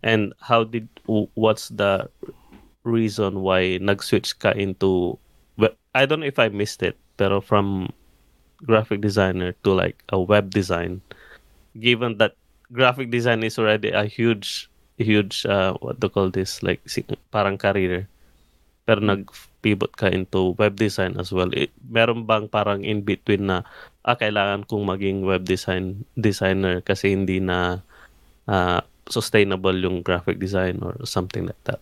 and how did what's the reason why nag-switch ka into I don't know if I missed it pero from graphic designer to like a web design given that graphic design is already a huge huge uh, what to call this like parang career pero nag-pivot ka into web design as well. Eh, meron bang parang in between na ah, kailangan kong maging web design designer kasi hindi na uh, sustainable yung graphic design or something like that?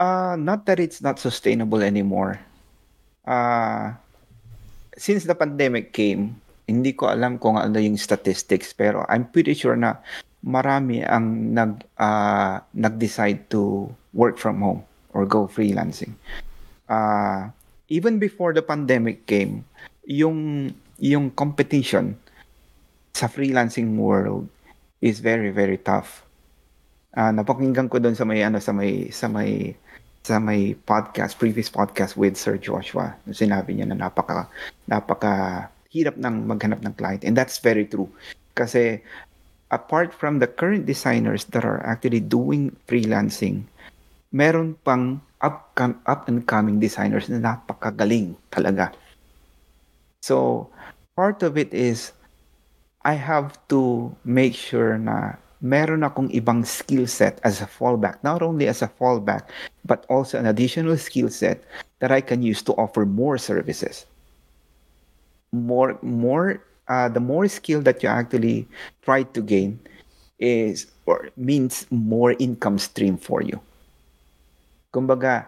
Uh, not that it's not sustainable anymore. Uh, since the pandemic came, hindi ko alam kung ano yung statistics pero I'm pretty sure na marami ang nag uh, nag-decide to work from home or go freelancing. Uh, even before the pandemic came, yung yung competition sa freelancing world is very very tough. Uh, napakinggan ko doon sa may ano sa may sa may sa may podcast, previous podcast with Sir Joshua. Sinabi niya na napaka napaka hirap ng maghanap ng client and that's very true. Kasi apart from the current designers that are actually doing freelancing, meron pang up, up and coming designers na napakagaling talaga. So, part of it is I have to make sure na meron akong ibang skill set as a fallback. Not only as a fallback, but also an additional skill set that I can use to offer more services. More, more, uh, the more skill that you actually try to gain is or means more income stream for you. Kumbaga,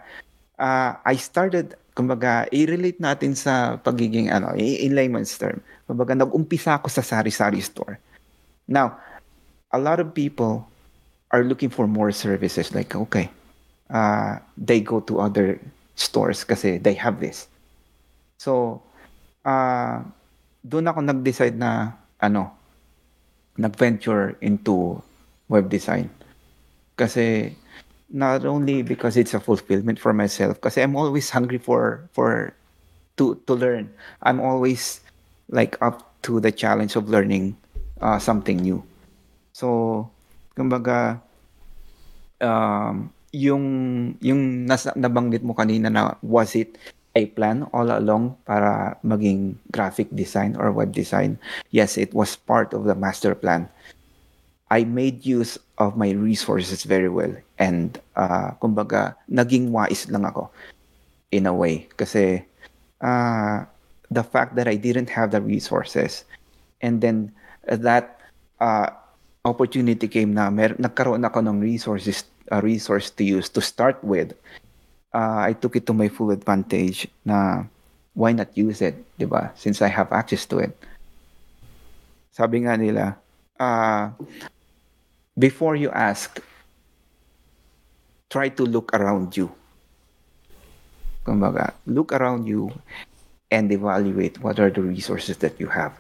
uh, I started, kumbaga, i-relate natin sa pagiging, ano, in layman's term. Kumbaga, nag-umpisa ako sa sari-sari store. Now, a lot of people are looking for more services. Like, okay, uh, they go to other stores kasi they have this. So, uh, doon ako nag-decide na, ano, nag-venture into web design. Kasi not only because it's a fulfillment for myself because I'm always hungry for for to to learn. I'm always like up to the challenge of learning uh, something new. So, kumbaga um, yung yung nasa, nabanggit mo kanina na was it a plan all along para maging graphic design or web design? Yes, it was part of the master plan. I made use of my resources very well. And, uh, kumbaga, naging wise lang ako in a way. Kasi, uh, the fact that I didn't have the resources and then that uh, opportunity came na mer- nagkaroon ako ng resources a resource to use to start with uh, I took it to my full advantage na why not use it, 'di ba? Since I have access to it. Sabi nga nila, uh, before you ask, try to look around you. Kumbaga, look around you and evaluate what are the resources that you have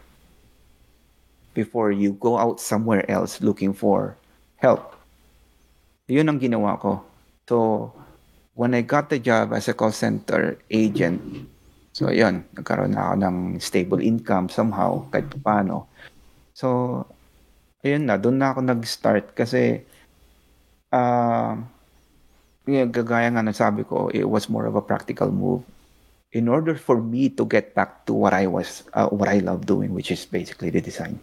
before you go out somewhere else looking for help. Yun ang ginawa ko. So, when I got the job as a call center agent, so yun, nagkaroon na ako ng stable income somehow, kahit paano. So, ayun na, doon na ako nag-start kasi uh, gagaya nga ng sabi ko, it was more of a practical move in order for me to get back to what I was, uh, what I love doing, which is basically the design.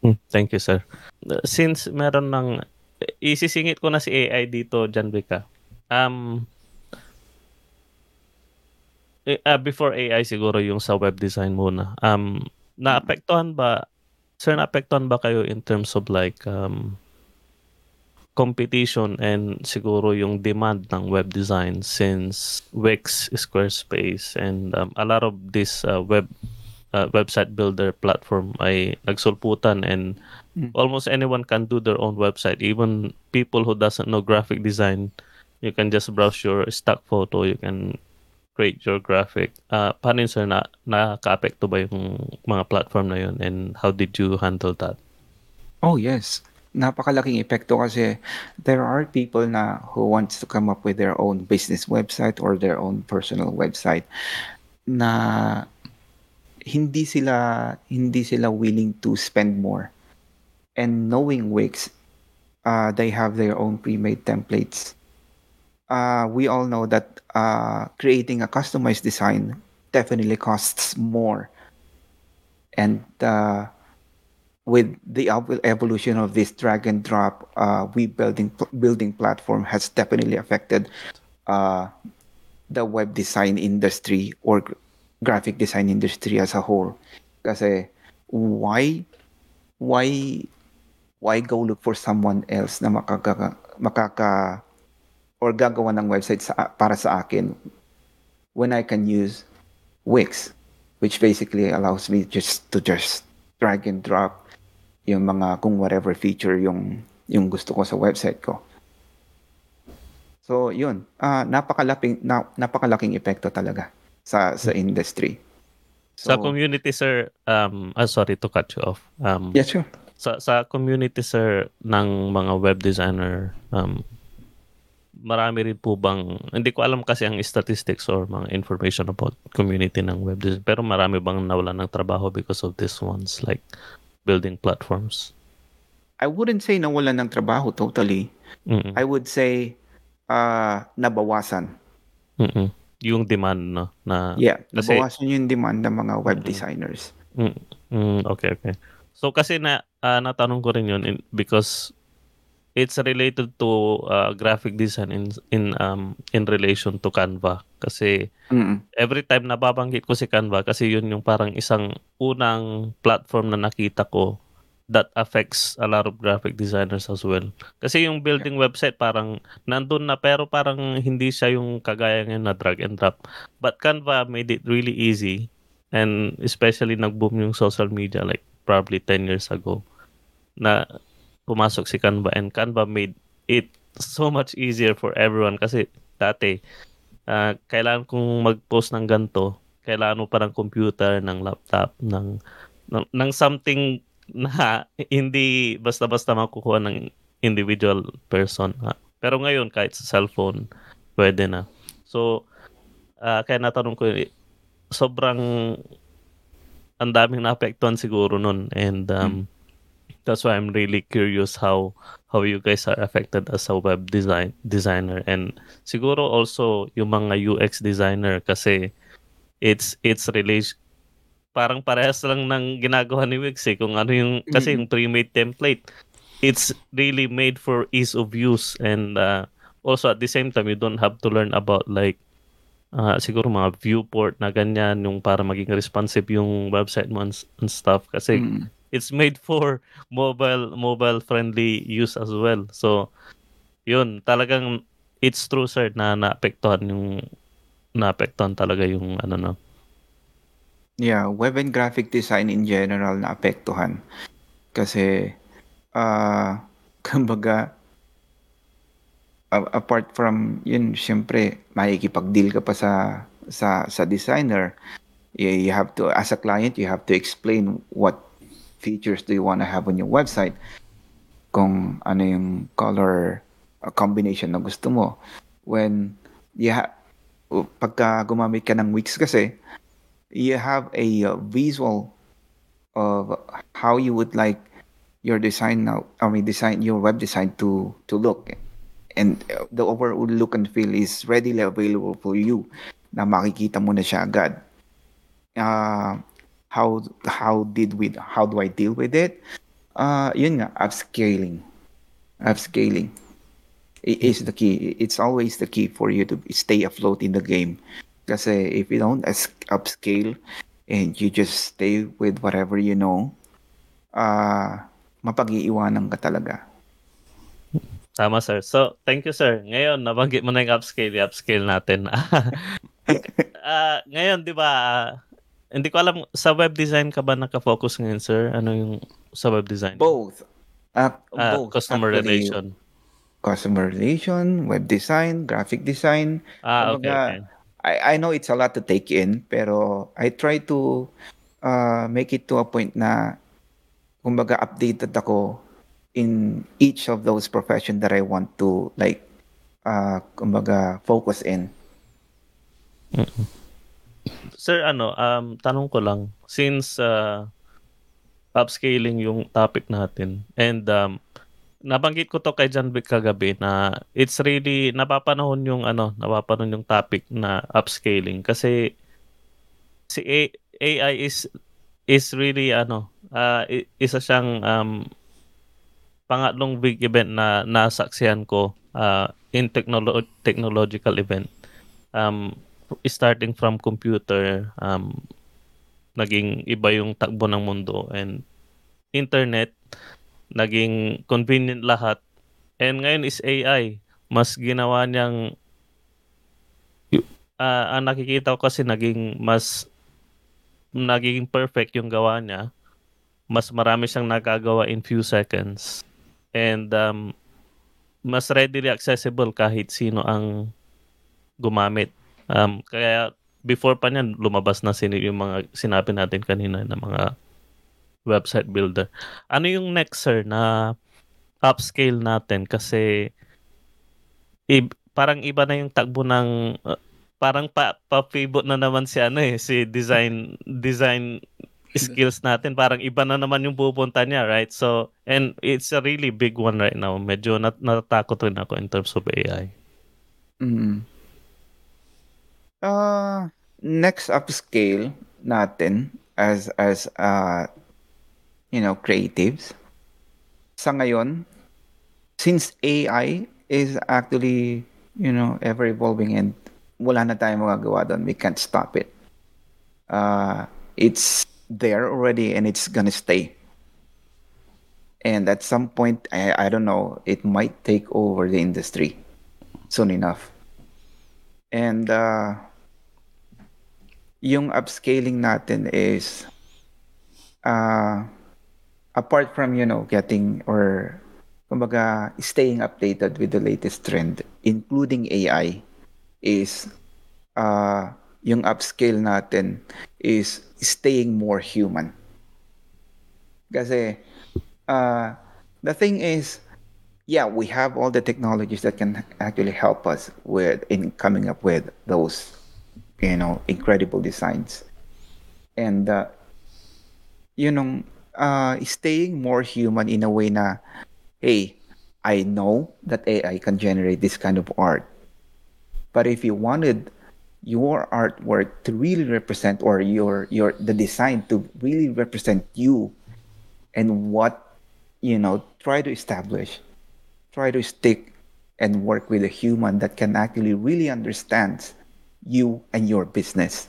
Hmm, thank you, sir. Since meron ng isisingit ko na si AI dito, Jan Vika. Um, uh, before AI siguro yung sa web design muna. Um, naapektuhan ba, sir, naapektuhan ba kayo in terms of like um, competition and siguro yung demand ng web design since Wix, Squarespace, and um, a lot of this uh, web uh, website builder platform ay nagsulputan and mm. almost anyone can do their own website. Even people who doesn't know graphic design you can just browse your stock photo you can create your graphic. Uh, paano yun sir? Na nakaka-apekto ba yung mga platform na yun and how did you handle that? Oh yes napakalaking epekto kasi there are people na who wants to come up with their own business website or their own personal website na hindi sila hindi sila willing to spend more. And knowing Wix, uh, they have their own pre-made templates. Uh, we all know that uh, creating a customized design definitely costs more. And uh, with the evolution of this drag and drop uh, we building building platform has definitely affected uh, the web design industry or graphic design industry as a whole. Kasi why why why go look for someone else na makaka, makaka or gagawa ng website sa, para sa akin when I can use Wix which basically allows me just to just drag and drop yung mga kung whatever feature yung yung gusto ko sa website ko. So, yun. Uh, napakalaking na, napakalaking epekto talaga sa sa industry. So, sa community sir, um ah, sorry to cut you off. Um Yeah, sure. Sa sa community sir ng mga web designer um marami rin po bang hindi ko alam kasi ang statistics or mga information about community ng web design pero marami bang nawala ng trabaho because of this ones like building platforms. I wouldn't say nawala ng trabaho totally. Mm-mm. I would say uh nabawasan. Mm-mm. Yung demand no? Na yeah kasi, nabawasan yung demand ng mga web designers. Mm, mm, okay okay. So kasi na uh, natanong ko rin yun in, because it's related to uh, graphic design in in um in relation to Canva kasi Mm-mm. every time nababanggit ko si Canva kasi yun yung parang isang unang platform na nakita ko that affects a lot of graphic designers as well. Kasi yung building website parang nandun na pero parang hindi siya yung kagaya ngayon na drag and drop. But Canva made it really easy and especially nag-boom yung social media like probably 10 years ago na pumasok si Canva and Canva made it so much easier for everyone kasi dati uh, kailangan kong mag-post ng ganto kailangan mo pa ng computer, ng laptop, ng, ng, ng something na hindi basta-basta makukuha ng individual person. Ha? Pero ngayon, kahit sa cellphone, pwede na. So, uh, kaya natanong ko, sobrang ang daming naapektuhan siguro nun. And um, hmm. That's why I'm really curious how how you guys are affected as a web design designer and siguro also yung mga UX designer kasi it's it's relation parang parehas lang ng ginagawa ni Wix eh. Kung ano yung, kasi yung pre-made template, it's really made for ease of use and uh, also at the same time, you don't have to learn about like uh, siguro mga viewport na ganyan yung para maging responsive yung website mo and, and stuff kasi mm. It's made for mobile mobile friendly use as well. So yun, talagang it's true sir na naapektuhan yung naapektuhan talaga yung ano no. Yeah, web and graphic design in general naapektuhan. Kasi ah kumbaga apart from yun, syempre makikipag-deal ka pa sa sa sa designer. You have to as a client, you have to explain what features do you want to have on your website. Kung ano yung color uh, combination na gusto mo. When you ha- pagka gumamit ka ng Wix kasi, you have a uh, visual of how you would like your design now I mean design your web design to to look and uh, the overall look and feel is readily available for you na makikita mo na siya agad uh, how how did we how do I deal with it uh yun nga upscaling upscaling is the key it's always the key for you to stay afloat in the game kasi if you don't upscale and you just stay with whatever you know uh mapag-iiwanan ka talaga Tama sir. So, thank you sir. Ngayon, nabanggit mo na yung upscale, upscale natin. Ah, ngayon, 'di ba? Hindi ko alam sa web design ka ba naka-focus ngayon, sir? Ano yung sa web design? both uh, Ah, both customer actually. relation. customer relation, web design, graphic design. Ah, okay. Okay. I, I know it's a lot to take in, pero I try to uh, make it to a point na kumbaga updated ako in each of those profession that I want to like uh, kumbaga focus in. Sir, ano, um, tanong ko lang, since uh, upscaling yung topic natin, and um, nabanggit ko to kay John Vic kagabi na it's really, napapanahon yung, ano, napapanahon yung topic na upscaling kasi si A- AI is is really, ano, uh, isa siyang um, pangatlong big event na nasaksihan ko uh, in technolo- technological event. Um, starting from computer, um, naging iba yung takbo ng mundo and internet, naging convenient lahat. And ngayon is AI. Mas ginawa niyang ah, ang nakikita ko kasi naging mas naging perfect yung gawa niya. Mas marami siyang nagagawa in few seconds. And um, mas readily accessible kahit sino ang gumamit. Um, kaya before pa niyan, lumabas na sin yung mga sinabi natin kanina na mga website builder. Ano yung next, sir, na upscale natin? Kasi i- parang iba na yung takbo ng uh, parang pa pa-pivot na naman si ano eh si design design skills natin parang iba na naman yung pupunta niya right so and it's a really big one right now medyo nat natatakot rin ako in terms of AI Mm. Uh, next upscale natin as as uh, you know creatives. Sa ngayon since AI is actually you know ever evolving and wala na tayong magagawa doon we can't stop it. Uh, it's there already and it's gonna stay. And at some point I, I don't know it might take over the industry soon enough. And uh, yung upscaling natin is uh, apart from you know getting or kumbaga staying updated with the latest trend including AI is uh, yung upscale natin is staying more human. Kasi uh, the thing is yeah we have all the technologies that can actually help us with in coming up with those you know incredible designs. And uh, you know uh, staying more human in a way na hey i know that ai can generate this kind of art. But if you wanted your artwork to really represent or your your the design to really represent you and what you know try to establish try to stick and work with a human that can actually really understand you and your business.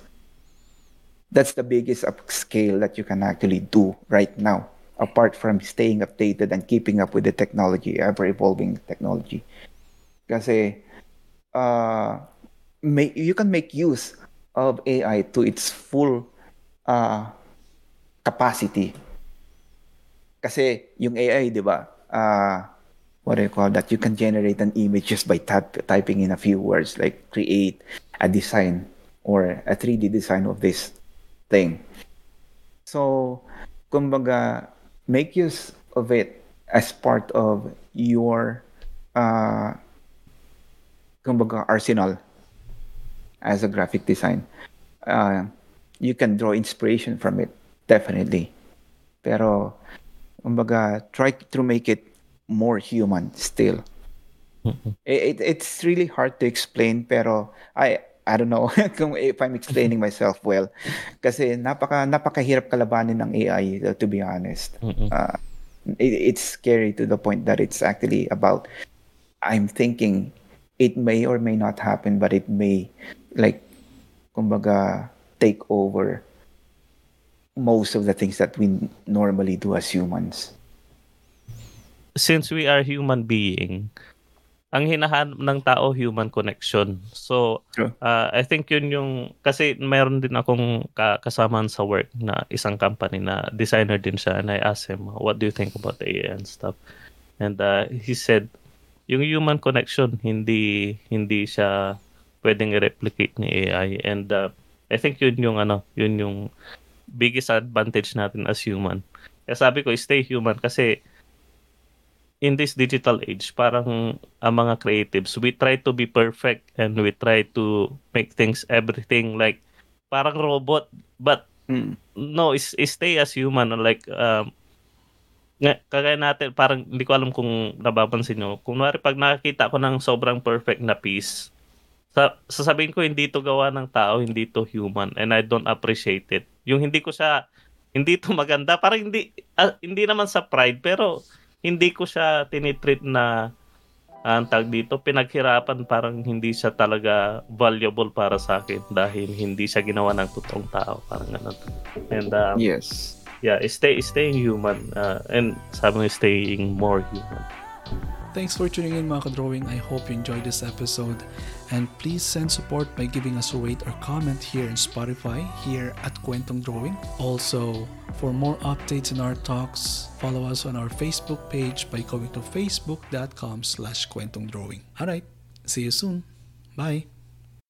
That's the biggest upscale that you can actually do right now, apart from staying updated and keeping up with the technology, ever evolving technology. Kasi uh, make you can make use of AI to its full uh, capacity. Kasi yung AI, di ba? Uh, what do you call that? You can generate an image just by type, typing in a few words, like create a design or a 3D design of this thing. So, kumbaga, make use of it as part of your uh, kumbaga, arsenal as a graphic design. Uh, you can draw inspiration from it, definitely. Pero, kumbaga, try to make it more human still. It, it, it's really hard to explain, pero I I don't know if I'm explaining myself well. Kasi napaka napakahirap kalabanin ng AI to be honest. Uh, it, it's scary to the point that it's actually about I'm thinking it may or may not happen but it may like kumbaga take over most of the things that we normally do as humans. Since we are human being, ang hinahanap ng tao human connection. So, uh, I think yun yung kasi mayroon din akong kasama sa work na isang company na designer din siya and I asked him, "What do you think about the AI and stuff?" And uh, he said, yung human connection hindi hindi siya pwedeng i-replicate ni AI and uh, I think yun yung ano, yun yung biggest advantage natin as human. Kaya sabi ko, stay human kasi in this digital age, parang ang mga creatives, we try to be perfect and we try to make things everything like parang robot but mm. no, is, is stay as human like um nga, kagaya natin, parang hindi ko alam kung nababansin nyo. Kung nari, pag nakakita ko ng sobrang perfect na piece, sa, sasabihin ko hindi to gawa ng tao, hindi to human and I don't appreciate it. Yung hindi ko siya, hindi to maganda, parang hindi, uh, hindi naman sa pride, pero hindi ko siya tinitreat na uh, ang tag dito, pinaghirapan parang hindi siya talaga valuable para sa akin dahil hindi siya ginawa ng totoong tao. Parang ganun. And, um, yes. Yeah, stay, staying human. Uh, and sabi mo, staying more human. Thanks for tuning in mga ka-drawing. I hope you enjoyed this episode. And please send support by giving us a rate or comment here in Spotify, here at Kwentong Drawing. Also, for more updates in our talks, follow us on our Facebook page by going to facebook.com slash kwentongdrawing. Alright, see you soon. Bye!